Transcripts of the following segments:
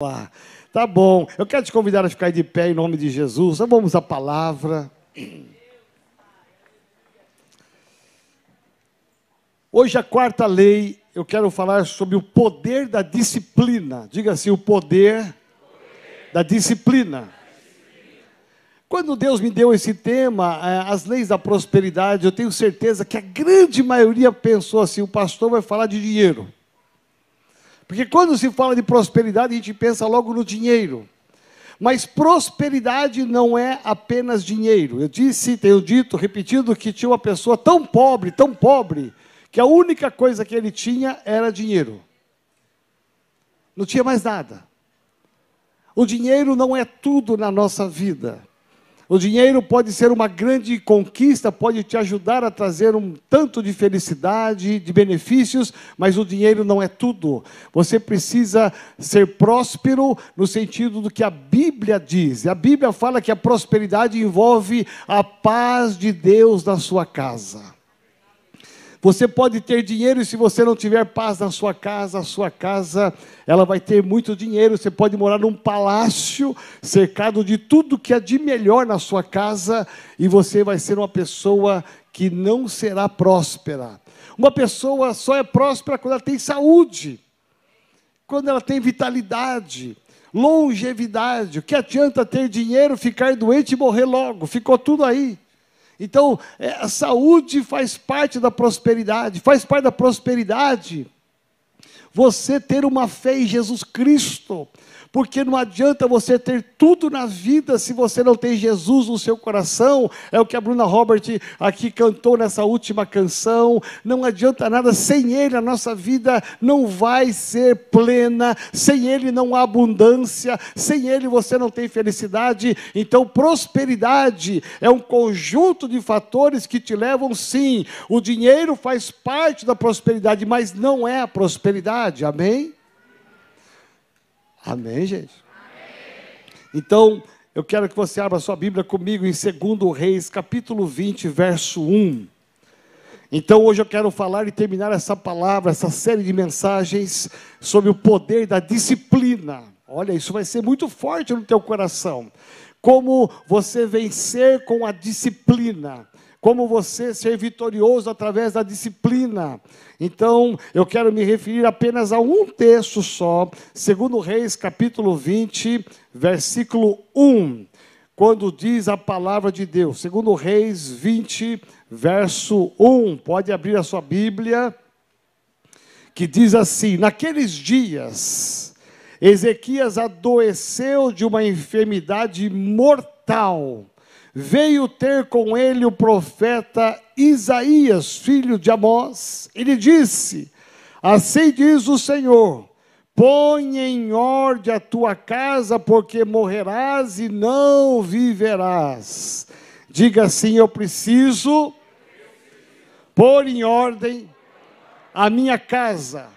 lá. Tá bom. Eu quero te convidar a ficar de pé em nome de Jesus. Vamos à palavra. Hoje a quarta lei, eu quero falar sobre o poder da disciplina. Diga assim, o poder, poder. da disciplina. Quando Deus me deu esse tema, eh, as leis da prosperidade, eu tenho certeza que a grande maioria pensou assim: o pastor vai falar de dinheiro. Porque quando se fala de prosperidade, a gente pensa logo no dinheiro. Mas prosperidade não é apenas dinheiro. Eu disse, tenho dito, repetido, que tinha uma pessoa tão pobre, tão pobre, que a única coisa que ele tinha era dinheiro. Não tinha mais nada. O dinheiro não é tudo na nossa vida. O dinheiro pode ser uma grande conquista, pode te ajudar a trazer um tanto de felicidade, de benefícios, mas o dinheiro não é tudo. Você precisa ser próspero no sentido do que a Bíblia diz. A Bíblia fala que a prosperidade envolve a paz de Deus na sua casa. Você pode ter dinheiro e se você não tiver paz na sua casa, a sua casa, ela vai ter muito dinheiro. Você pode morar num palácio cercado de tudo que é de melhor na sua casa e você vai ser uma pessoa que não será próspera. Uma pessoa só é próspera quando ela tem saúde, quando ela tem vitalidade, longevidade. O que adianta ter dinheiro, ficar doente e morrer logo? Ficou tudo aí. Então, é, a saúde faz parte da prosperidade, faz parte da prosperidade. Você ter uma fé em Jesus Cristo, porque não adianta você ter tudo na vida se você não tem Jesus no seu coração. É o que a Bruna Robert aqui cantou nessa última canção. Não adianta nada sem Ele, a nossa vida não vai ser plena. Sem Ele não há abundância. Sem Ele você não tem felicidade. Então, prosperidade é um conjunto de fatores que te levam, sim. O dinheiro faz parte da prosperidade, mas não é a prosperidade. Amém? Amém, gente? Amém. Então, eu quero que você abra sua Bíblia comigo em 2 Reis, capítulo 20, verso 1. Então, hoje eu quero falar e terminar essa palavra, essa série de mensagens sobre o poder da disciplina. Olha, isso vai ser muito forte no teu coração. Como você vencer com a disciplina como você ser vitorioso através da disciplina. Então, eu quero me referir apenas a um texto só, segundo Reis, capítulo 20, versículo 1, quando diz a palavra de Deus. Segundo Reis 20, verso 1. Pode abrir a sua Bíblia, que diz assim: Naqueles dias, Ezequias adoeceu de uma enfermidade mortal veio ter com ele o profeta Isaías, filho de Amós. Ele disse: Assim diz o Senhor: Põe em ordem a tua casa, porque morrerás e não viverás. Diga assim: Eu preciso pôr em ordem a minha casa,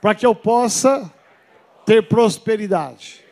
para que eu possa ter prosperidade.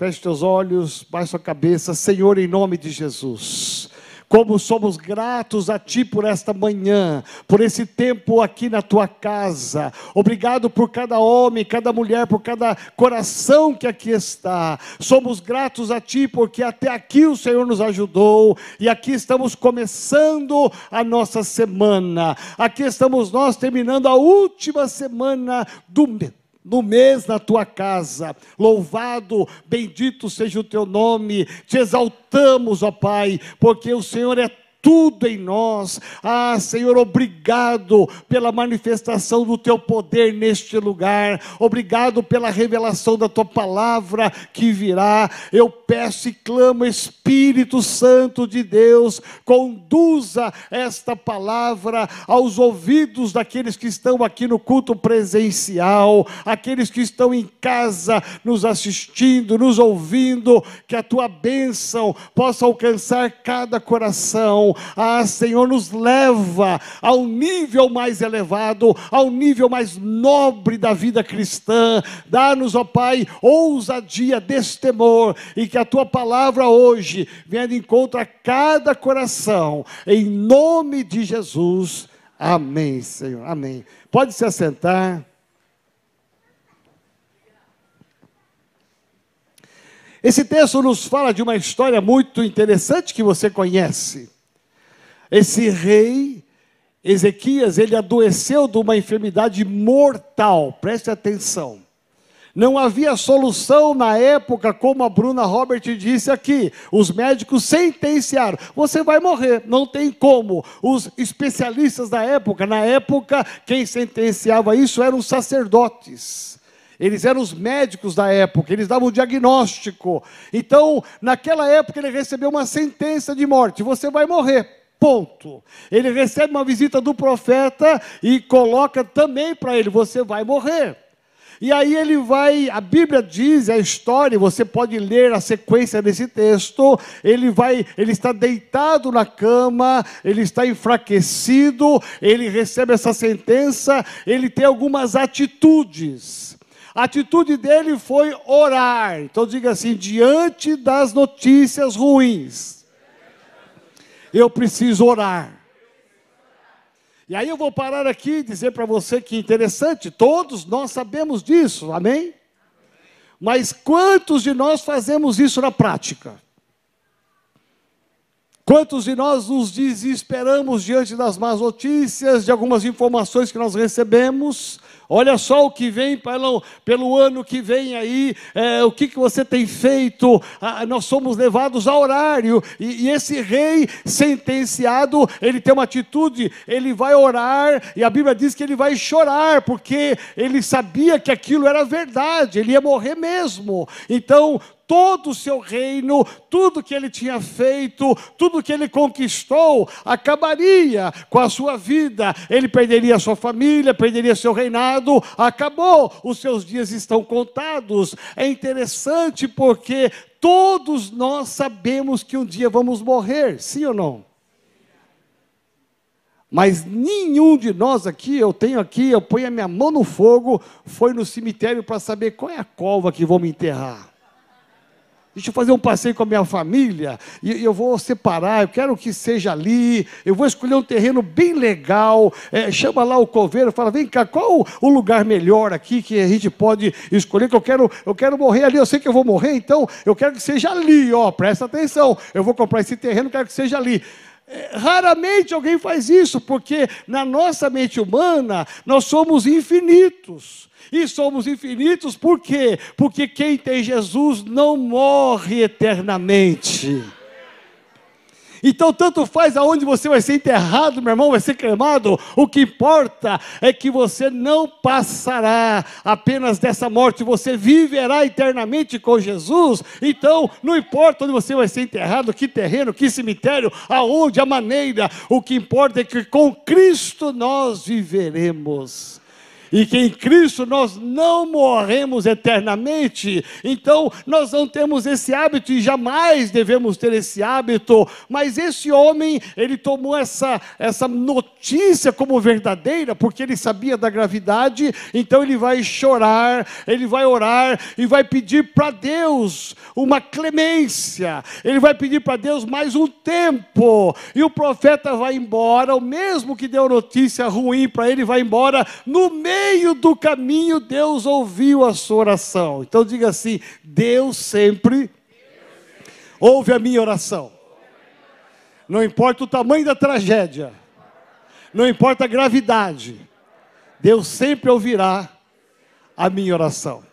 Feche teus olhos, baixe sua cabeça, Senhor, em nome de Jesus. Como somos gratos a Ti por esta manhã, por esse tempo aqui na Tua casa. Obrigado por cada homem, cada mulher, por cada coração que aqui está. Somos gratos a Ti porque até aqui o Senhor nos ajudou e aqui estamos começando a nossa semana. Aqui estamos nós terminando a última semana do mês no mês na tua casa. Louvado, bendito seja o teu nome. Te exaltamos, ó Pai, porque o Senhor é tudo em nós. Ah, Senhor, obrigado pela manifestação do teu poder neste lugar. Obrigado pela revelação da tua palavra que virá. Eu peço e clamo, Espírito Santo de Deus, conduza esta palavra aos ouvidos daqueles que estão aqui no culto presencial, aqueles que estão em casa nos assistindo, nos ouvindo, que a tua bênção possa alcançar cada coração ah, Senhor, nos leva ao nível mais elevado, ao nível mais nobre da vida cristã. Dá-nos, ó Pai, ousadia, destemor, e que a tua palavra hoje venha de encontro a cada coração, em nome de Jesus. Amém, Senhor. Amém. Pode se assentar. Esse texto nos fala de uma história muito interessante que você conhece. Esse rei, Ezequias, ele adoeceu de uma enfermidade mortal, preste atenção. Não havia solução na época, como a Bruna Robert disse aqui. Os médicos sentenciaram: você vai morrer, não tem como. Os especialistas da época, na época, quem sentenciava isso eram os sacerdotes. Eles eram os médicos da época, eles davam o diagnóstico. Então, naquela época, ele recebeu uma sentença de morte: você vai morrer. Ponto. Ele recebe uma visita do profeta e coloca também para ele: você vai morrer. E aí ele vai, a Bíblia diz, a história, você pode ler a sequência desse texto, ele vai, ele está deitado na cama, ele está enfraquecido, ele recebe essa sentença, ele tem algumas atitudes. A atitude dele foi orar. Então diga assim, diante das notícias ruins, eu preciso orar. E aí eu vou parar aqui e dizer para você que interessante, todos nós sabemos disso, amém? Mas quantos de nós fazemos isso na prática? Quantos de nós nos desesperamos diante das más notícias, de algumas informações que nós recebemos, Olha só o que vem pelo, pelo ano que vem aí, é, o que, que você tem feito. Ah, nós somos levados a horário, e, e esse rei sentenciado, ele tem uma atitude, ele vai orar, e a Bíblia diz que ele vai chorar, porque ele sabia que aquilo era verdade, ele ia morrer mesmo. Então, todo o seu reino, tudo que ele tinha feito, tudo que ele conquistou, acabaria com a sua vida. Ele perderia sua família, perderia seu reinado, acabou. Os seus dias estão contados. É interessante porque todos nós sabemos que um dia vamos morrer, sim ou não? Mas nenhum de nós aqui, eu tenho aqui, eu ponho a minha mão no fogo, foi no cemitério para saber qual é a cova que vão me enterrar. Deixa eu fazer um passeio com a minha família e eu vou separar, eu quero que seja ali, eu vou escolher um terreno bem legal, é, chama lá o coveiro, fala, vem cá, qual o lugar melhor aqui que a gente pode escolher, que eu quero, eu quero morrer ali, eu sei que eu vou morrer, então eu quero que seja ali, ó, presta atenção, eu vou comprar esse terreno, quero que seja ali. Raramente alguém faz isso, porque na nossa mente humana nós somos infinitos. E somos infinitos por quê? Porque quem tem Jesus não morre eternamente. Então, tanto faz aonde você vai ser enterrado, meu irmão, vai ser cremado, o que importa é que você não passará apenas dessa morte, você viverá eternamente com Jesus. Então, não importa onde você vai ser enterrado, que terreno, que cemitério, aonde, a maneira, o que importa é que com Cristo nós viveremos e que em Cristo nós não morremos eternamente, então nós não temos esse hábito e jamais devemos ter esse hábito, mas esse homem, ele tomou essa, essa notícia como verdadeira, porque ele sabia da gravidade, então ele vai chorar, ele vai orar e vai pedir para Deus uma clemência, ele vai pedir para Deus mais um tempo, e o profeta vai embora, o mesmo que deu notícia ruim para ele, vai embora no meio meio do caminho, Deus ouviu a sua oração. Então diga assim: Deus sempre ouve a minha oração. Não importa o tamanho da tragédia, não importa a gravidade, Deus sempre ouvirá a minha oração.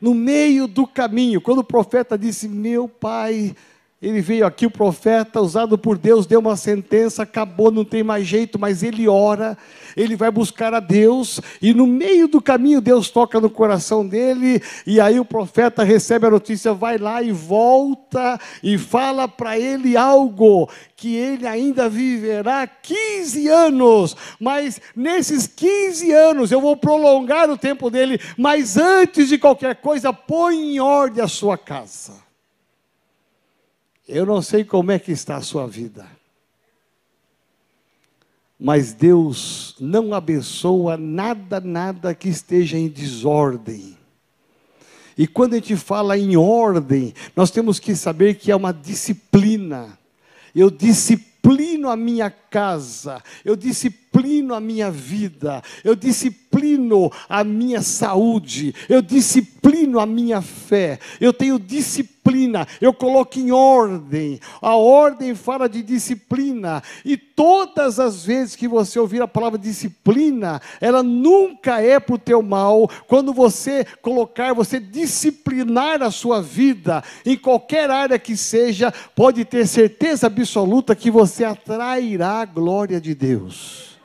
No meio do caminho, quando o profeta disse: Meu pai, ele veio aqui, o profeta, usado por Deus, deu uma sentença, acabou, não tem mais jeito, mas ele ora, ele vai buscar a Deus, e no meio do caminho Deus toca no coração dele, e aí o profeta recebe a notícia, vai lá e volta, e fala para ele algo, que ele ainda viverá 15 anos, mas nesses 15 anos eu vou prolongar o tempo dele, mas antes de qualquer coisa, põe em ordem a sua casa. Eu não sei como é que está a sua vida. Mas Deus não abençoa nada, nada que esteja em desordem. E quando a gente fala em ordem, nós temos que saber que é uma disciplina. Eu disciplino a minha casa, eu disciplino a minha vida, eu disciplino a minha saúde, eu disciplino disciplino a minha fé, eu tenho disciplina, eu coloco em ordem. A ordem fala de disciplina, e todas as vezes que você ouvir a palavra disciplina, ela nunca é para o teu mal. Quando você colocar, você disciplinar a sua vida, em qualquer área que seja, pode ter certeza absoluta que você atrairá a glória de Deus.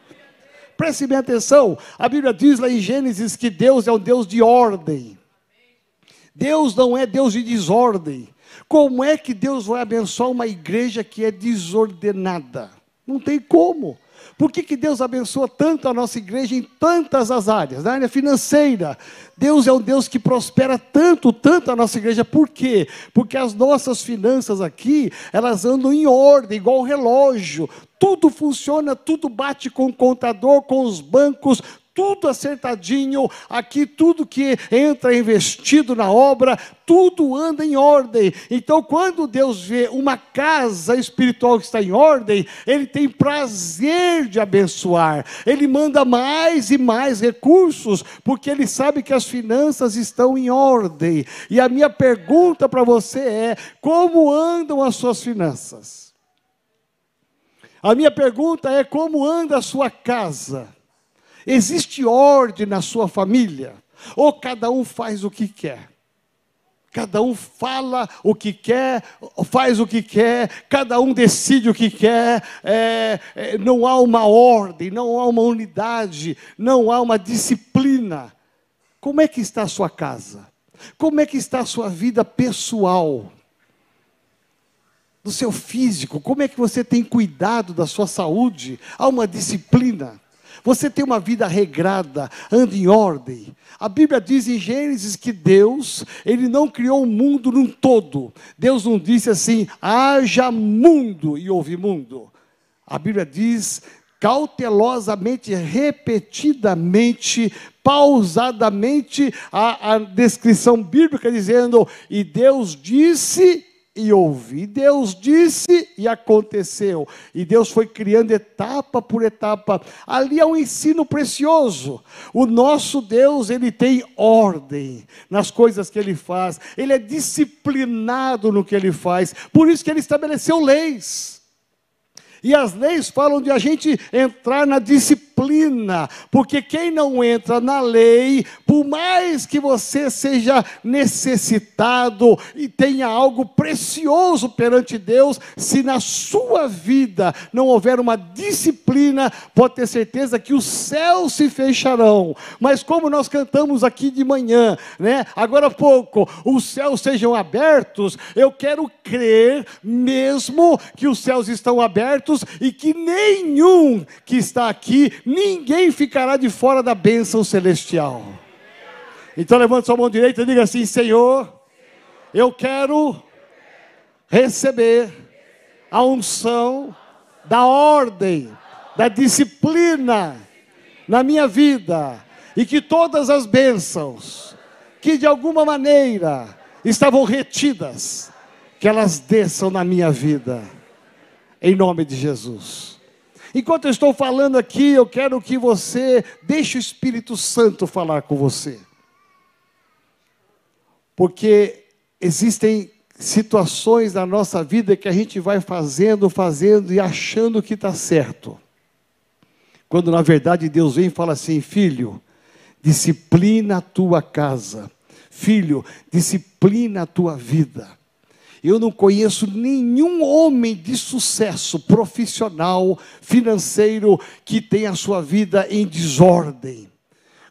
Preste bem atenção, a Bíblia diz lá em Gênesis que Deus é um Deus de ordem. Deus não é Deus de desordem. Como é que Deus vai abençoar uma igreja que é desordenada? Não tem como. Por que, que Deus abençoa tanto a nossa igreja em tantas as áreas? Na área financeira, Deus é um Deus que prospera tanto, tanto a nossa igreja. Por quê? Porque as nossas finanças aqui, elas andam em ordem, igual um relógio. Tudo funciona, tudo bate com o contador, com os bancos, tudo acertadinho, aqui tudo que entra investido na obra, tudo anda em ordem. Então, quando Deus vê uma casa espiritual que está em ordem, Ele tem prazer de abençoar, Ele manda mais e mais recursos, porque Ele sabe que as finanças estão em ordem. E a minha pergunta para você é: como andam as suas finanças? A minha pergunta é: como anda a sua casa? Existe ordem na sua família? Ou cada um faz o que quer? Cada um fala o que quer, faz o que quer, cada um decide o que quer, é, é, não há uma ordem, não há uma unidade, não há uma disciplina. Como é que está a sua casa? Como é que está a sua vida pessoal? do seu físico, como é que você tem cuidado da sua saúde, há uma disciplina. Você tem uma vida regrada, anda em ordem. A Bíblia diz em Gênesis que Deus, ele não criou o mundo num todo. Deus não disse assim: haja mundo e houve mundo. A Bíblia diz cautelosamente, repetidamente, pausadamente a, a descrição bíblica dizendo: e Deus disse e ouvi. Deus disse e aconteceu. E Deus foi criando etapa por etapa. Ali é um ensino precioso. O nosso Deus, ele tem ordem nas coisas que ele faz. Ele é disciplinado no que ele faz. Por isso que ele estabeleceu leis. E as leis falam de a gente entrar na disciplina, porque quem não entra na lei, por mais que você seja necessitado e tenha algo precioso perante Deus, se na sua vida não houver uma disciplina, pode ter certeza que os céus se fecharão. Mas como nós cantamos aqui de manhã, né? Agora há pouco, os céus sejam abertos, eu quero crer mesmo que os céus estão abertos e que nenhum que está aqui, ninguém ficará de fora da bênção celestial. Então levante sua mão direita e diga assim: Senhor, eu quero receber a unção da ordem, da disciplina na minha vida, e que todas as bênçãos que de alguma maneira estavam retidas, que elas desçam na minha vida em nome de Jesus. Enquanto eu estou falando aqui, eu quero que você deixe o Espírito Santo falar com você. Porque existem situações na nossa vida que a gente vai fazendo, fazendo e achando que está certo. Quando na verdade Deus vem e fala assim: filho, disciplina a tua casa. Filho, disciplina a tua vida. Eu não conheço nenhum homem de sucesso profissional, financeiro, que tenha a sua vida em desordem.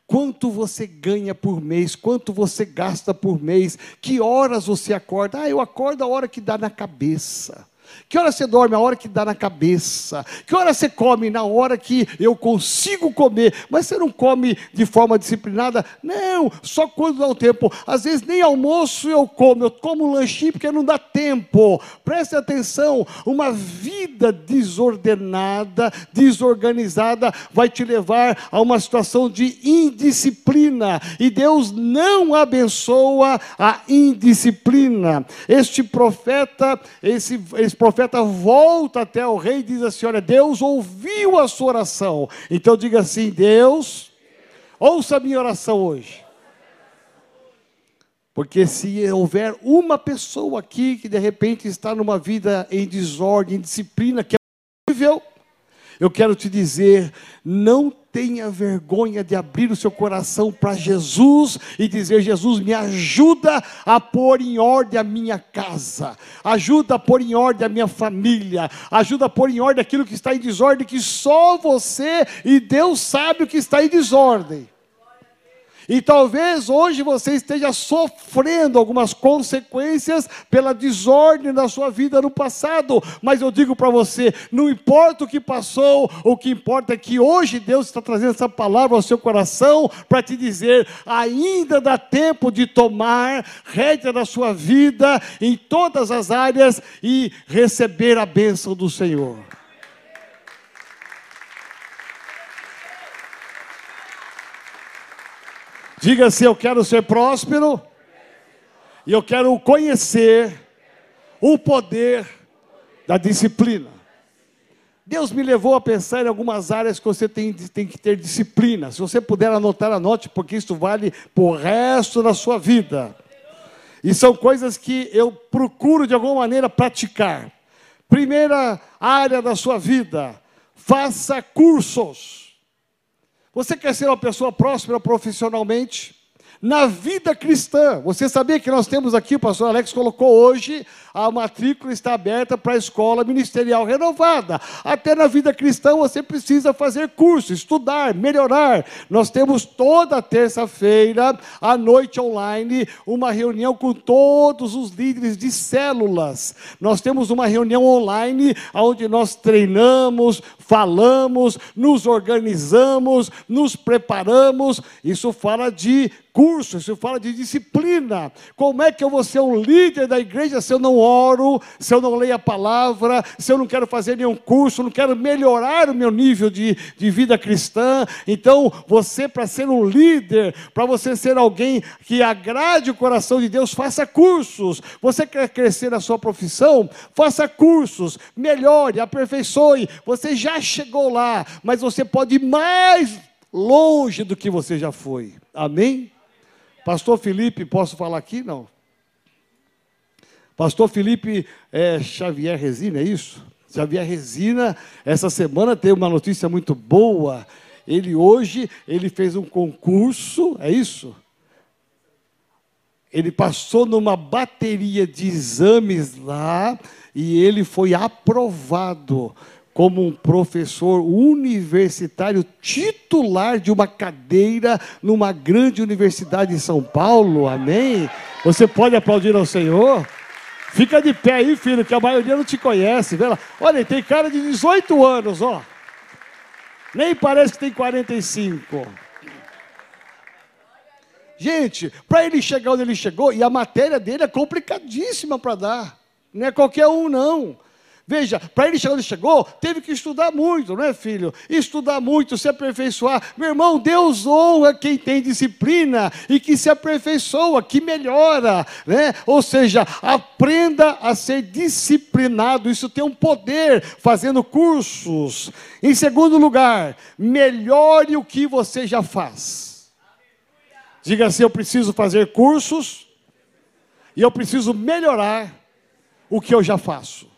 Quanto você ganha por mês? Quanto você gasta por mês? Que horas você acorda? Ah, eu acordo a hora que dá na cabeça. Que hora você dorme? A hora que dá na cabeça. Que hora você come? Na hora que eu consigo comer. Mas você não come de forma disciplinada? Não, só quando dá o tempo. Às vezes nem almoço eu como. Eu como um lanchinho porque não dá tempo. Preste atenção. Uma vida desordenada, desorganizada, vai te levar a uma situação de indisciplina. E Deus não abençoa a indisciplina. Este profeta, esse, esse profeta volta até o rei e diz assim: Olha, Deus ouviu a sua oração. Então diga assim: Deus, ouça a minha oração hoje. Porque se houver uma pessoa aqui que de repente está numa vida em desordem, em disciplina, que é possível, eu quero te dizer, não tenha vergonha de abrir o seu coração para Jesus e dizer: Jesus, me ajuda a pôr em ordem a minha casa, ajuda a pôr em ordem a minha família, ajuda a pôr em ordem aquilo que está em desordem, que só você e Deus sabe o que está em desordem. E talvez hoje você esteja sofrendo algumas consequências pela desordem da sua vida no passado, mas eu digo para você: não importa o que passou, o que importa é que hoje Deus está trazendo essa palavra ao seu coração para te dizer: ainda dá tempo de tomar rédea da sua vida em todas as áreas e receber a bênção do Senhor. Diga assim: Eu quero ser próspero e eu quero conhecer o poder da disciplina. Deus me levou a pensar em algumas áreas que você tem, tem que ter disciplina. Se você puder anotar, anote, porque isso vale para o resto da sua vida. E são coisas que eu procuro de alguma maneira praticar. Primeira área da sua vida, faça cursos. Você quer ser uma pessoa próspera profissionalmente? Na vida cristã, você sabia que nós temos aqui, o pastor Alex colocou hoje, a matrícula está aberta para a escola ministerial renovada. Até na vida cristã você precisa fazer curso, estudar, melhorar. Nós temos toda terça-feira, à noite online, uma reunião com todos os líderes de células. Nós temos uma reunião online onde nós treinamos, falamos, nos organizamos, nos preparamos. Isso fala de curso, isso fala de disciplina. Como é que eu vou ser um líder da igreja se eu não oro, se eu não leio a palavra, se eu não quero fazer nenhum curso, não quero melhorar o meu nível de, de vida cristã? Então, você, para ser um líder, para você ser alguém que agrade o coração de Deus, faça cursos. Você quer crescer na sua profissão? Faça cursos, melhore, aperfeiçoe. Você já chegou lá, mas você pode ir mais longe do que você já foi. Amém? Pastor Felipe, posso falar aqui? Não. Pastor Felipe é, Xavier Resina, é isso? Xavier Resina, essa semana teve uma notícia muito boa. Ele hoje, ele fez um concurso, é isso? Ele passou numa bateria de exames lá e ele foi aprovado como um professor universitário titular de uma cadeira numa grande universidade em São Paulo. Amém? Você pode aplaudir ao Senhor? Fica de pé aí, filho, que a maioria não te conhece. Vê lá. Olha, tem cara de 18 anos, ó. Nem parece que tem 45. Gente, para ele chegar onde ele chegou, e a matéria dele é complicadíssima para dar. Não é qualquer um, não. Veja, para ele chegar onde chegou, teve que estudar muito, não é, filho? Estudar muito, se aperfeiçoar. Meu irmão, Deus honra quem tem disciplina e que se aperfeiçoa, que melhora, né? Ou seja, aprenda a ser disciplinado. Isso tem um poder fazendo cursos. Em segundo lugar, melhore o que você já faz. Diga assim: eu preciso fazer cursos e eu preciso melhorar o que eu já faço.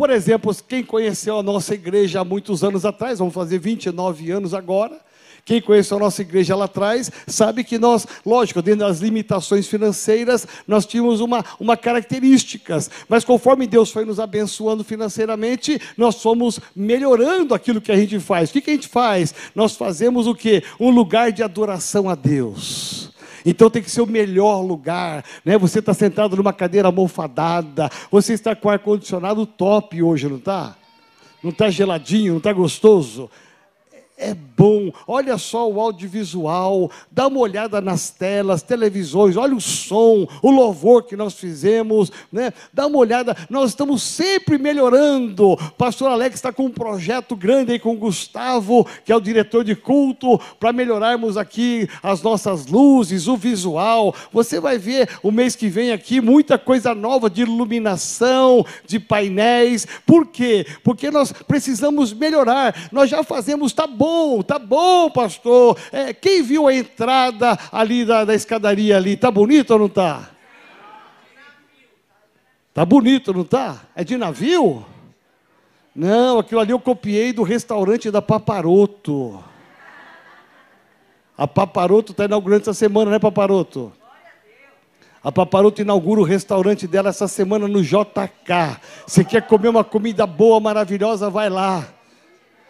Por exemplo, quem conheceu a nossa igreja há muitos anos atrás, vamos fazer 29 anos agora, quem conheceu a nossa igreja lá atrás, sabe que nós, lógico, dentro das limitações financeiras, nós tínhamos uma, uma características, mas conforme Deus foi nos abençoando financeiramente, nós fomos melhorando aquilo que a gente faz. O que, que a gente faz? Nós fazemos o que? Um lugar de adoração a Deus. Então tem que ser o melhor lugar, né? Você está sentado numa cadeira almofadada, você está com ar condicionado top hoje, não está? Não está geladinho, não está gostoso? É bom. Olha só o audiovisual, dá uma olhada nas telas, televisões, olha o som, o louvor que nós fizemos, né? Dá uma olhada, nós estamos sempre melhorando. Pastor Alex está com um projeto grande aí com o Gustavo, que é o diretor de culto, para melhorarmos aqui as nossas luzes, o visual. Você vai ver o mês que vem aqui muita coisa nova de iluminação, de painéis. Por quê? Porque nós precisamos melhorar. Nós já fazemos, tá bom bom, tá bom, pastor. É, quem viu a entrada ali da, da escadaria ali? Tá bonito ou não tá? Tá bonito, não tá? É de navio? Não, aquilo ali eu copiei do restaurante da Paparoto. A Paparoto está inaugurando essa semana, né, Paparoto? A Paparoto inaugura o restaurante dela essa semana no JK. Você quer comer uma comida boa, maravilhosa, vai lá.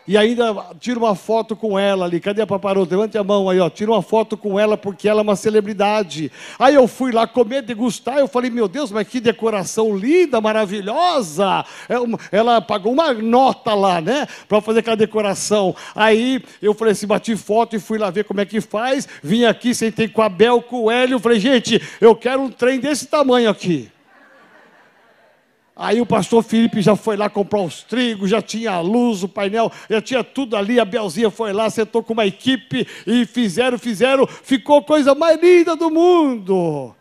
E ainda tira uma foto com ela ali. Cadê a paparoto? Levante a mão aí, ó. Tira uma foto com ela porque ela é uma celebridade. Aí eu fui lá comer, degustar. Eu falei, meu Deus, mas que decoração linda, maravilhosa. É ela pagou uma nota lá, né? Para fazer aquela decoração. Aí eu falei assim, bati foto e fui lá ver como é que faz. Vim aqui, sentei com a Bel, com o Hélio. Falei, gente, eu quero um trem desse tamanho aqui. Aí o pastor Felipe já foi lá comprar os trigos, já tinha a luz, o painel, já tinha tudo ali. A Belzinha foi lá, sentou com uma equipe e fizeram, fizeram, ficou coisa mais linda do mundo.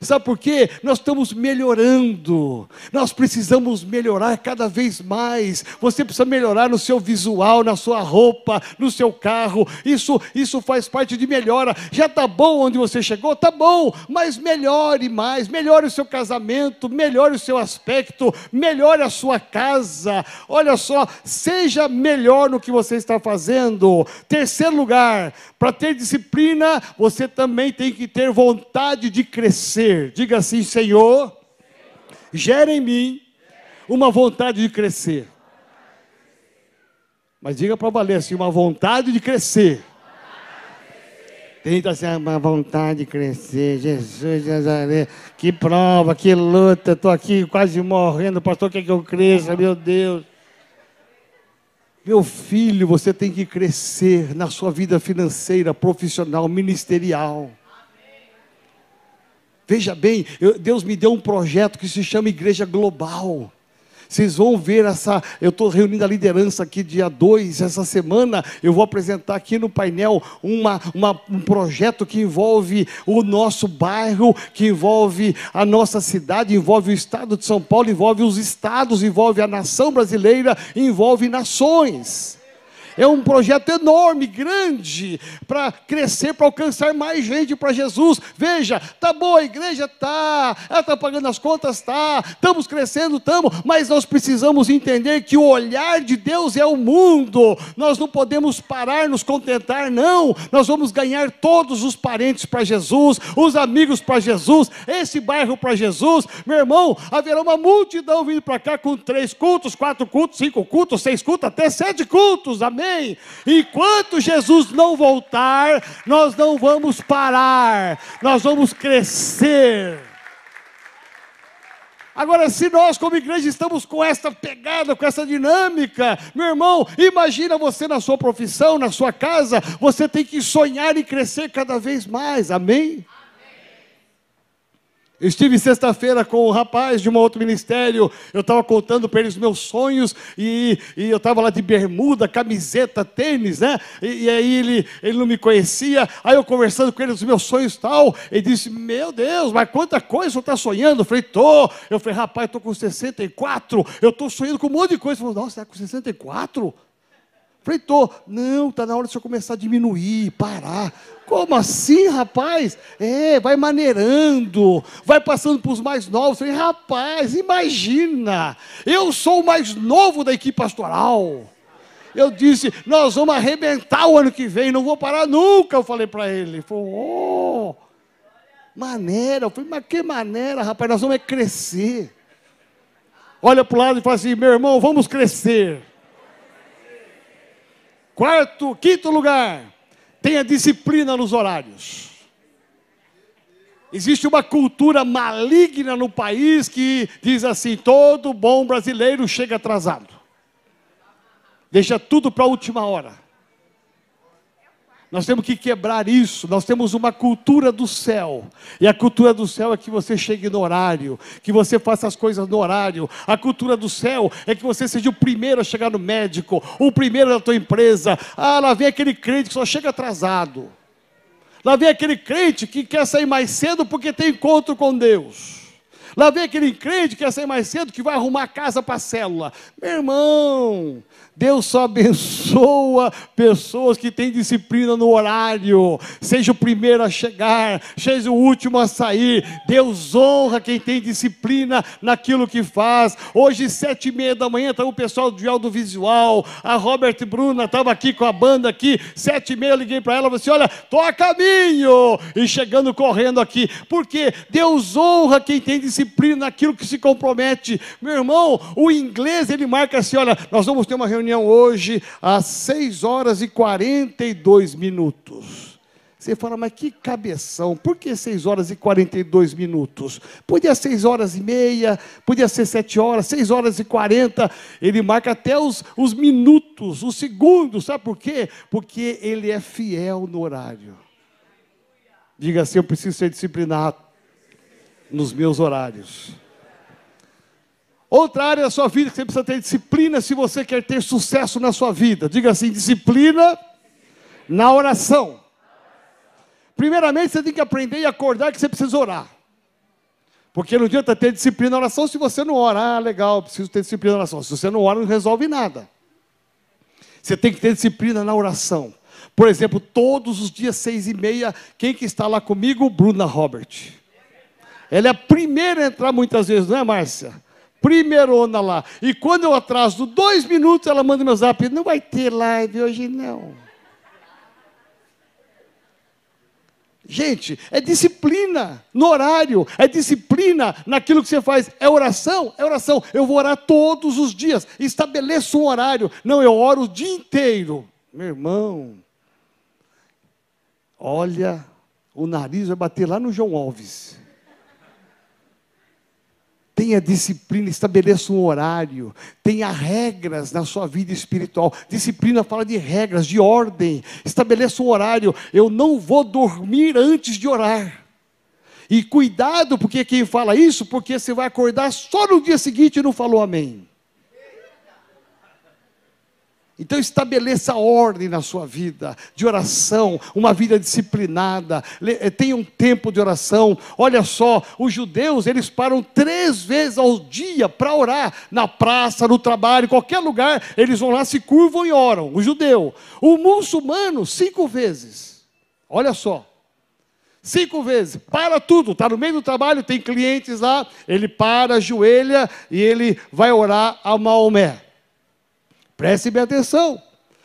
Sabe por quê? Nós estamos melhorando, nós precisamos melhorar cada vez mais. Você precisa melhorar no seu visual, na sua roupa, no seu carro. Isso, isso faz parte de melhora. Já está bom onde você chegou? Está bom, mas melhore mais. Melhore o seu casamento, melhore o seu aspecto, melhore a sua casa. Olha só, seja melhor no que você está fazendo. Terceiro lugar, para ter disciplina, você também tem que ter vontade de crescer crescer. Diga assim, Senhor, gera em mim uma vontade de crescer. Mas diga para valer assim, uma vontade de crescer. Tenta assim, uma vontade de crescer. Jesus de Nazaré, que prova, que luta. Estou aqui quase morrendo. pastor quer que eu cresça, meu Deus. Meu filho, você tem que crescer na sua vida financeira, profissional, ministerial. Veja bem, eu, Deus me deu um projeto que se chama Igreja Global. Vocês vão ver essa. Eu estou reunindo a liderança aqui dia 2, essa semana. Eu vou apresentar aqui no painel uma, uma, um projeto que envolve o nosso bairro, que envolve a nossa cidade, envolve o estado de São Paulo, envolve os estados, envolve a nação brasileira, envolve nações. É um projeto enorme, grande, para crescer, para alcançar mais gente para Jesus. Veja, tá boa a igreja, tá. Ela está pagando as contas, tá. Estamos crescendo, estamos. Mas nós precisamos entender que o olhar de Deus é o mundo. Nós não podemos parar, nos contentar, não. Nós vamos ganhar todos os parentes para Jesus, os amigos para Jesus, esse bairro para Jesus. Meu irmão, haverá uma multidão vindo para cá com três cultos, quatro cultos, cinco cultos, seis cultos, até sete cultos. Amém? Amém? Enquanto Jesus não voltar, nós não vamos parar, nós vamos crescer. Agora, se nós, como igreja, estamos com essa pegada, com essa dinâmica, meu irmão, imagina você na sua profissão, na sua casa, você tem que sonhar e crescer cada vez mais, amém? Estive sexta-feira com um rapaz de um outro ministério, eu estava contando para ele os meus sonhos, e, e eu estava lá de bermuda, camiseta, tênis, né? E, e, aí ele, ele não me conhecia, aí eu conversando com ele os meus sonhos tal, ele disse, meu Deus, mas quanta coisa você está sonhando? Eu falei, tô. Eu falei, rapaz, estou com 64, eu estou sonhando com um monte de coisa. Ele falou, nossa, está com 64? Tô. Não, está na hora de você começar a diminuir, parar. Como assim, rapaz? É, vai maneirando, vai passando para os mais novos. Falei, rapaz, imagina, eu sou o mais novo da equipe pastoral. Eu disse, nós vamos arrebentar o ano que vem, não vou parar nunca. Eu falei para ele. Ele falou, oh, maneira. Eu falei, mas que maneira, rapaz, nós vamos é crescer. Olha para o lado e fala assim, meu irmão, vamos crescer. Quarto, quinto lugar, tenha disciplina nos horários. Existe uma cultura maligna no país que diz assim: todo bom brasileiro chega atrasado, deixa tudo para a última hora. Nós temos que quebrar isso. Nós temos uma cultura do céu. E a cultura do céu é que você chegue no horário, que você faça as coisas no horário. A cultura do céu é que você seja o primeiro a chegar no médico, o primeiro da tua empresa. Ah, lá vem aquele crente que só chega atrasado. Lá vem aquele crente que quer sair mais cedo porque tem encontro com Deus. Lá vem aquele crente que quer sair mais cedo, que vai arrumar a casa para a célula. Meu irmão, Deus só abençoa pessoas que têm disciplina no horário. Seja o primeiro a chegar, seja o último a sair. Deus honra quem tem disciplina naquilo que faz. Hoje, sete e meia da manhã, estava o pessoal do audiovisual. A Robert Bruna estava aqui com a banda aqui. Sete e meia, eu liguei para ela e falei assim: olha, estou a caminho. E chegando correndo aqui. Porque Deus honra quem tem disciplina naquilo que se compromete. Meu irmão, o inglês ele marca assim: olha, nós vamos ter uma reunião reunião hoje às 6 horas e 42 minutos. Você fala, mas que cabeção, por que 6 horas e 42 minutos? Podia ser 6 horas e meia, podia ser 7 horas, 6 horas e 40. Ele marca até os, os minutos, os segundos, sabe por quê? Porque ele é fiel no horário. Diga assim: eu preciso ser disciplinado nos meus horários. Outra área da sua vida que você precisa ter disciplina se você quer ter sucesso na sua vida. Diga assim: disciplina na oração. Primeiramente, você tem que aprender e acordar que você precisa orar. Porque não adianta ter disciplina na oração se você não ora. Ah, legal, preciso ter disciplina na oração. Se você não ora, não resolve nada. Você tem que ter disciplina na oração. Por exemplo, todos os dias, seis e meia, quem que está lá comigo? Bruna Robert. Ela é a primeira a entrar muitas vezes, não é, Márcia? Primeirona lá. E quando eu atraso dois minutos, ela manda meu zap, não vai ter live hoje não. Gente, é disciplina no horário, é disciplina naquilo que você faz. É oração, é oração. Eu vou orar todos os dias. Estabeleço um horário. Não, eu oro o dia inteiro. Meu irmão, olha, o nariz vai bater lá no João Alves. Tenha disciplina, estabeleça um horário, tenha regras na sua vida espiritual. Disciplina fala de regras, de ordem. Estabeleça um horário. Eu não vou dormir antes de orar. E cuidado, porque quem fala isso, porque você vai acordar só no dia seguinte e não falou amém. Então estabeleça ordem na sua vida de oração, uma vida disciplinada, eh, tenha um tempo de oração. Olha só, os judeus eles param três vezes ao dia para orar, na praça, no trabalho, qualquer lugar, eles vão lá, se curvam e oram. O judeu, o muçulmano, cinco vezes. Olha só, cinco vezes, para tudo, está no meio do trabalho, tem clientes lá, ele para, ajoelha e ele vai orar a Maomé. Preste bem atenção.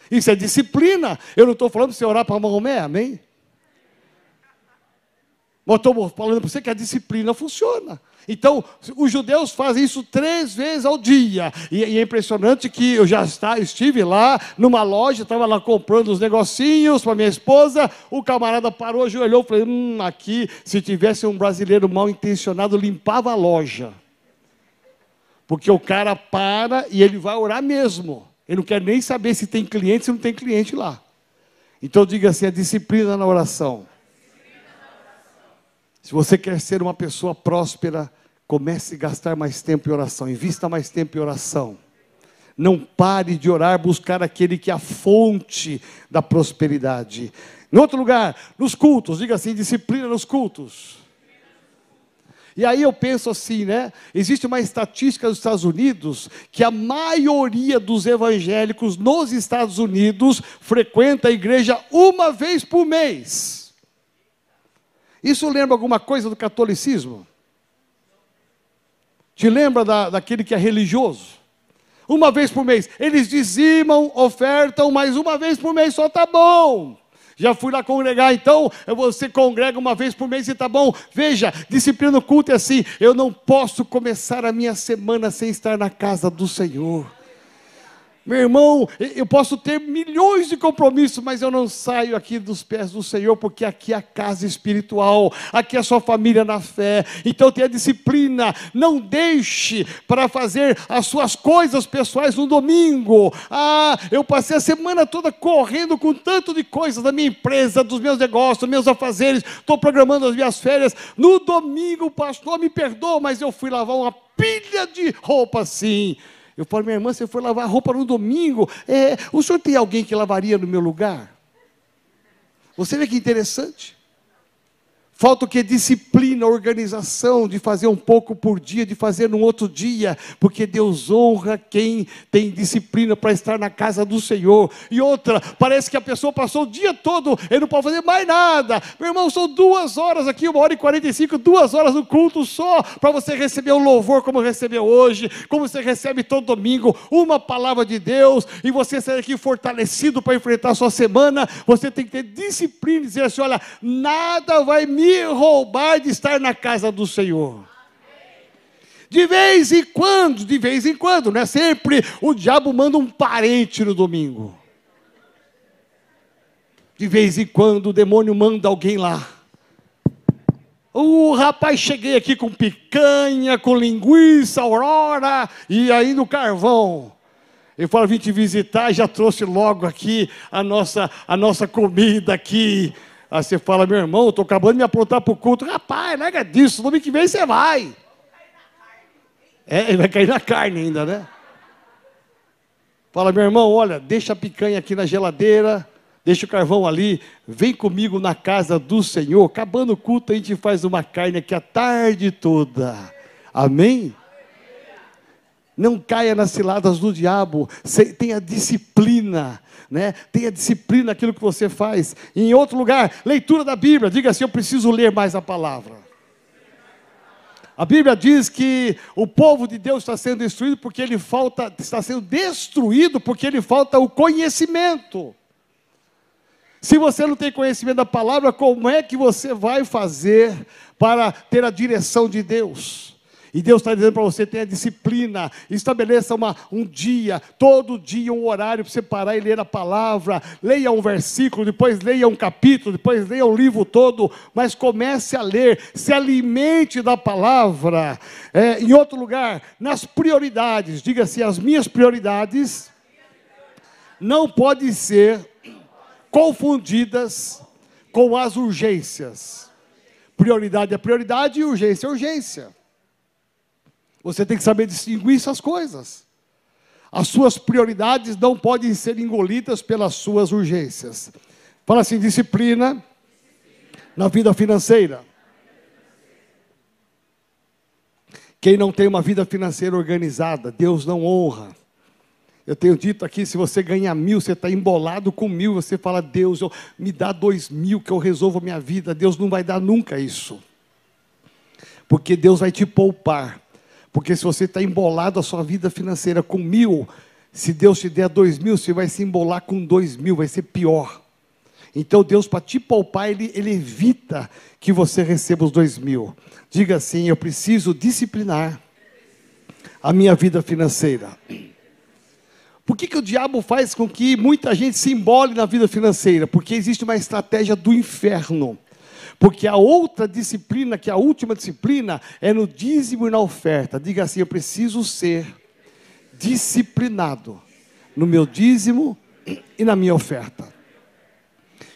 Isso é disciplina. Eu não estou falando para você orar para Maomé, amém? Mas estou falando para você que a disciplina funciona. Então, os judeus fazem isso três vezes ao dia. E, e é impressionante que eu já está, estive lá numa loja, estava lá comprando os negocinhos para minha esposa. O camarada parou, ajoelhou falou: Hum, aqui, se tivesse um brasileiro mal intencionado, limpava a loja. Porque o cara para e ele vai orar mesmo. Ele não quer nem saber se tem cliente, se não tem cliente lá. Então diga assim: a disciplina na oração. Se você quer ser uma pessoa próspera, comece a gastar mais tempo em oração, invista mais tempo em oração. Não pare de orar, buscar aquele que é a fonte da prosperidade. Em outro lugar, nos cultos, diga assim: disciplina nos cultos. E aí eu penso assim, né? Existe uma estatística dos Estados Unidos que a maioria dos evangélicos nos Estados Unidos frequenta a igreja uma vez por mês. Isso lembra alguma coisa do catolicismo? Te lembra da, daquele que é religioso? Uma vez por mês. Eles dizimam, ofertam, mas uma vez por mês só está bom. Já fui lá congregar, então você congrega uma vez por mês e está bom. Veja, disciplina no culto é assim: eu não posso começar a minha semana sem estar na casa do Senhor. Meu irmão, eu posso ter milhões de compromissos, mas eu não saio aqui dos pés do Senhor, porque aqui é a casa espiritual, aqui é a sua família na fé. Então tenha disciplina, não deixe para fazer as suas coisas pessoais no domingo. Ah, eu passei a semana toda correndo com tanto de coisas da minha empresa, dos meus negócios, dos meus afazeres, estou programando as minhas férias. No domingo, pastor, me perdoa, mas eu fui lavar uma pilha de roupa assim. Eu falo, minha irmã, você foi lavar roupa no domingo. É, o senhor tem alguém que lavaria no meu lugar? Você vê que interessante. Falta o que? Disciplina, organização, de fazer um pouco por dia, de fazer no outro dia, porque Deus honra quem tem disciplina para estar na casa do Senhor. E outra, parece que a pessoa passou o dia todo e não pode fazer mais nada. Meu irmão, são duas horas aqui, uma hora e quarenta e cinco, duas horas no culto só, para você receber o louvor como recebeu hoje, como você recebe todo domingo, uma palavra de Deus, e você sair aqui fortalecido para enfrentar a sua semana. Você tem que ter disciplina e dizer assim: olha, nada vai me roubar de estar na casa do Senhor. De vez em quando, de vez em quando, não é sempre o diabo manda um parente no domingo. De vez em quando o demônio manda alguém lá. O rapaz, cheguei aqui com picanha, com linguiça, aurora e aí no carvão. Ele falou, vim te visitar, já trouxe logo aqui a nossa, a nossa comida aqui. Aí você fala, meu irmão, estou acabando de me aprontar para o culto. Rapaz, nada disso, no domingo que vem você vai. É, ele vai cair na carne ainda, né? Fala, meu irmão, olha, deixa a picanha aqui na geladeira, deixa o carvão ali, vem comigo na casa do Senhor. Acabando o culto, a gente faz uma carne aqui a tarde toda. Amém? Não caia nas ciladas do diabo, tenha disciplina né? Tenha disciplina naquilo que você faz. E em outro lugar, leitura da Bíblia. Diga assim: eu preciso ler mais a palavra. A Bíblia diz que o povo de Deus está sendo destruído porque ele falta, está sendo destruído porque ele falta o conhecimento. Se você não tem conhecimento da palavra, como é que você vai fazer para ter a direção de Deus? E Deus está dizendo para você: tenha disciplina, estabeleça uma, um dia, todo dia um horário para você parar e ler a palavra. Leia um versículo, depois leia um capítulo, depois leia o livro todo, mas comece a ler, se alimente da palavra. É, em outro lugar, nas prioridades, diga assim: as minhas prioridades não podem ser confundidas com as urgências. Prioridade é prioridade e urgência é urgência. Você tem que saber distinguir essas coisas. As suas prioridades não podem ser engolidas pelas suas urgências. Fala assim: disciplina na vida financeira. Quem não tem uma vida financeira organizada, Deus não honra. Eu tenho dito aqui, se você ganhar mil, você está embolado com mil, você fala, Deus, eu, me dá dois mil que eu resolvo a minha vida. Deus não vai dar nunca isso. Porque Deus vai te poupar. Porque se você está embolado a sua vida financeira com mil, se Deus te der dois mil, você vai se embolar com dois mil, vai ser pior. Então Deus, para te poupar, ele, ele evita que você receba os dois mil. Diga assim: eu preciso disciplinar a minha vida financeira. Por que, que o diabo faz com que muita gente se embole na vida financeira? Porque existe uma estratégia do inferno. Porque a outra disciplina, que é a última disciplina, é no dízimo e na oferta. Diga assim: eu preciso ser disciplinado no meu dízimo e na minha oferta.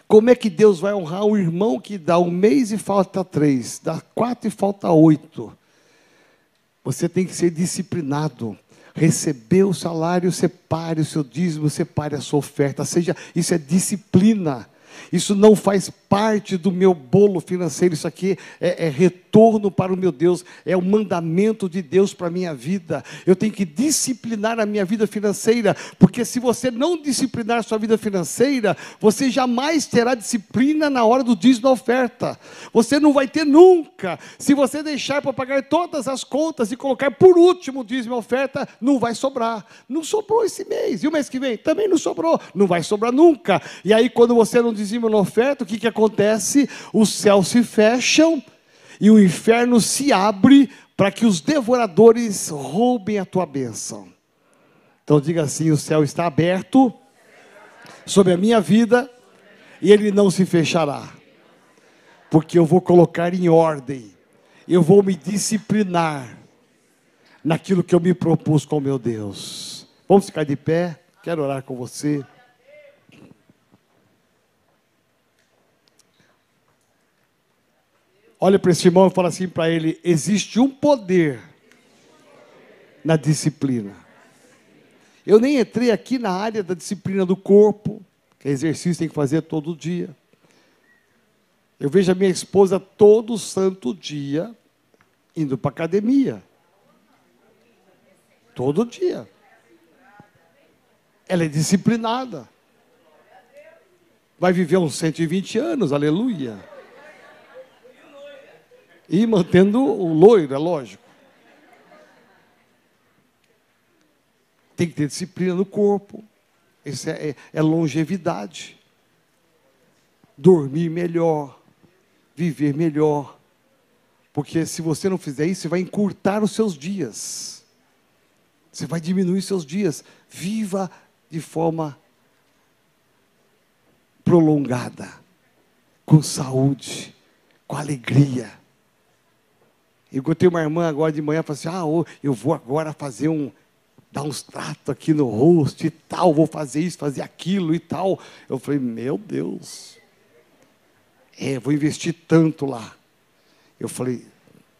Como é que Deus vai honrar um irmão que dá um mês e falta três, dá quatro e falta oito? Você tem que ser disciplinado. Receber o salário, separe o seu dízimo, separe a sua oferta. Seja, isso é disciplina. Isso não faz parte do meu bolo financeiro, isso aqui é, é retorno para o meu Deus, é o mandamento de Deus para a minha vida. Eu tenho que disciplinar a minha vida financeira, porque se você não disciplinar a sua vida financeira, você jamais terá disciplina na hora do dízimo da oferta. Você não vai ter nunca. Se você deixar para pagar todas as contas e colocar por último o dízimo da oferta, não vai sobrar. Não sobrou esse mês. E o mês que vem? Também não sobrou. Não vai sobrar nunca. E aí, quando você não dizima na oferta, o que, que acontece? Os céus se fecham e o inferno se abre para que os devoradores roubem a tua bênção. Então diga assim: o céu está aberto sobre a minha vida e ele não se fechará, porque eu vou colocar em ordem, eu vou me disciplinar naquilo que eu me propus com meu Deus. Vamos ficar de pé, quero orar com você. Olha para esse irmão e fala assim para ele: existe um poder na disciplina. Eu nem entrei aqui na área da disciplina do corpo, que é exercício tem que fazer todo dia. Eu vejo a minha esposa todo santo dia indo para academia. Todo dia. Ela é disciplinada. Vai viver uns 120 anos, aleluia. E mantendo o loiro, é lógico. Tem que ter disciplina no corpo. Isso é, é, é longevidade. Dormir melhor. Viver melhor. Porque se você não fizer isso, você vai encurtar os seus dias. Você vai diminuir seus dias. Viva de forma prolongada, com saúde, com alegria. Encontrei uma irmã agora de manhã, falou assim: Ah, eu vou agora fazer um, dar uns tratos aqui no rosto e tal, vou fazer isso, fazer aquilo e tal. Eu falei: Meu Deus, é, vou investir tanto lá. Eu falei: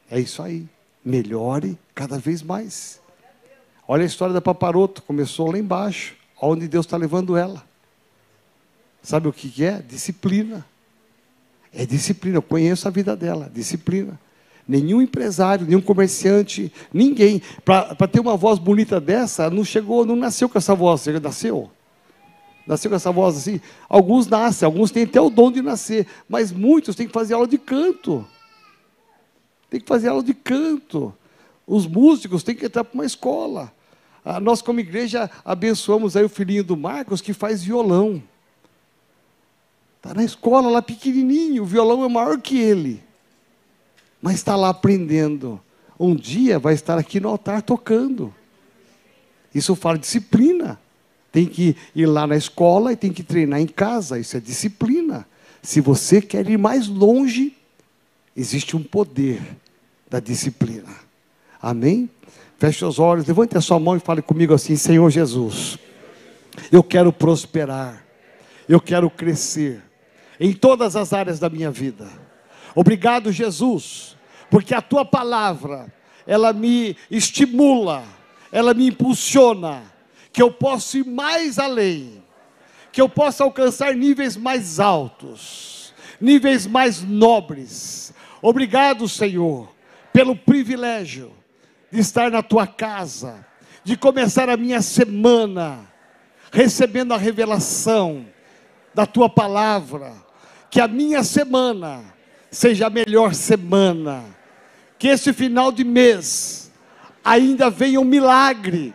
É isso aí, melhore cada vez mais. Olha a história da Paparoto, começou lá embaixo, onde Deus está levando ela. Sabe o que é? Disciplina. É disciplina. Eu conheço a vida dela. Disciplina. Nenhum empresário, nenhum comerciante, ninguém. Para ter uma voz bonita dessa, não chegou, não nasceu com essa voz. Você nasceu? Nasceu com essa voz assim? Alguns nascem, alguns têm até o dom de nascer, mas muitos têm que fazer aula de canto. Tem que fazer aula de canto. Os músicos têm que entrar para uma escola. Ah, nós, como igreja, abençoamos aí o filhinho do Marcos que faz violão. Está na escola lá pequenininho, o violão é maior que ele. Mas está lá aprendendo. Um dia vai estar aqui no altar tocando. Isso fala disciplina. Tem que ir lá na escola e tem que treinar em casa. Isso é disciplina. Se você quer ir mais longe, existe um poder da disciplina. Amém? Feche os olhos, levante a sua mão e fale comigo assim: Senhor Jesus, eu quero prosperar, eu quero crescer em todas as áreas da minha vida. Obrigado, Jesus, porque a tua palavra, ela me estimula, ela me impulsiona, que eu possa ir mais além, que eu possa alcançar níveis mais altos, níveis mais nobres. Obrigado, Senhor, pelo privilégio de estar na tua casa, de começar a minha semana recebendo a revelação da tua palavra, que a minha semana seja a melhor semana, que esse final de mês ainda venha um milagre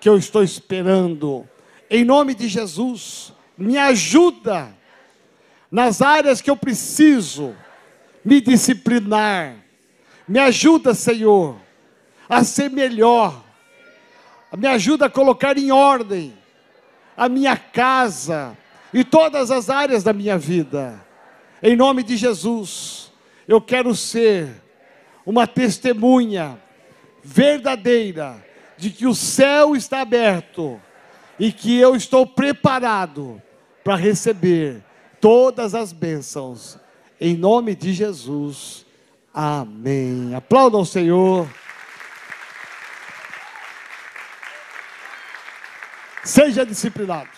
que eu estou esperando. Em nome de Jesus, me ajuda nas áreas que eu preciso me disciplinar. Me ajuda, Senhor a ser melhor, me ajuda a colocar em ordem a minha casa e todas as áreas da minha vida. Em nome de Jesus, eu quero ser uma testemunha verdadeira de que o céu está aberto e que eu estou preparado para receber todas as bênçãos. Em nome de Jesus. Amém. Aplaudam o Senhor. Seja disciplinado.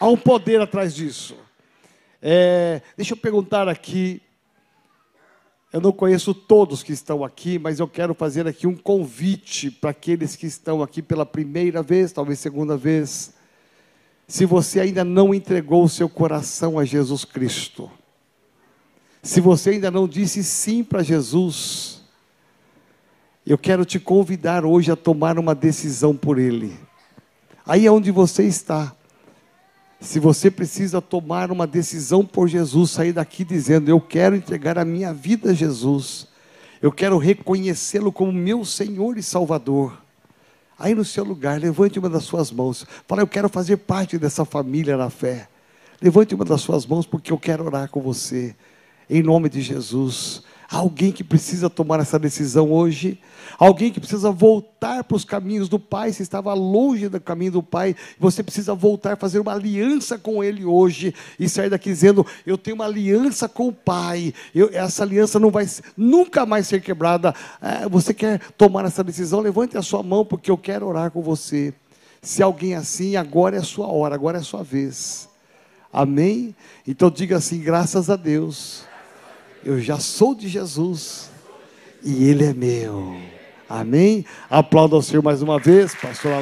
Há um poder atrás disso. É, deixa eu perguntar aqui. Eu não conheço todos que estão aqui, mas eu quero fazer aqui um convite para aqueles que estão aqui pela primeira vez, talvez segunda vez. Se você ainda não entregou o seu coração a Jesus Cristo, se você ainda não disse sim para Jesus, eu quero te convidar hoje a tomar uma decisão por Ele. Aí é onde você está. Se você precisa tomar uma decisão por Jesus, sair daqui dizendo: Eu quero entregar a minha vida a Jesus, eu quero reconhecê-lo como meu Senhor e Salvador. Aí no seu lugar, levante uma das suas mãos. Fala, eu quero fazer parte dessa família na fé. Levante uma das suas mãos, porque eu quero orar com você. Em nome de Jesus. Alguém que precisa tomar essa decisão hoje, alguém que precisa voltar para os caminhos do Pai, se estava longe do caminho do Pai, você precisa voltar, fazer uma aliança com Ele hoje e sair daqui dizendo: Eu tenho uma aliança com o Pai, eu, essa aliança não vai nunca mais ser quebrada. É, você quer tomar essa decisão? Levante a sua mão, porque eu quero orar com você. Se alguém assim, agora é a sua hora, agora é a sua vez. Amém? Então diga assim: graças a Deus Eu já sou de Jesus e Ele é meu. Amém? Aplauda o Senhor mais uma vez, pastor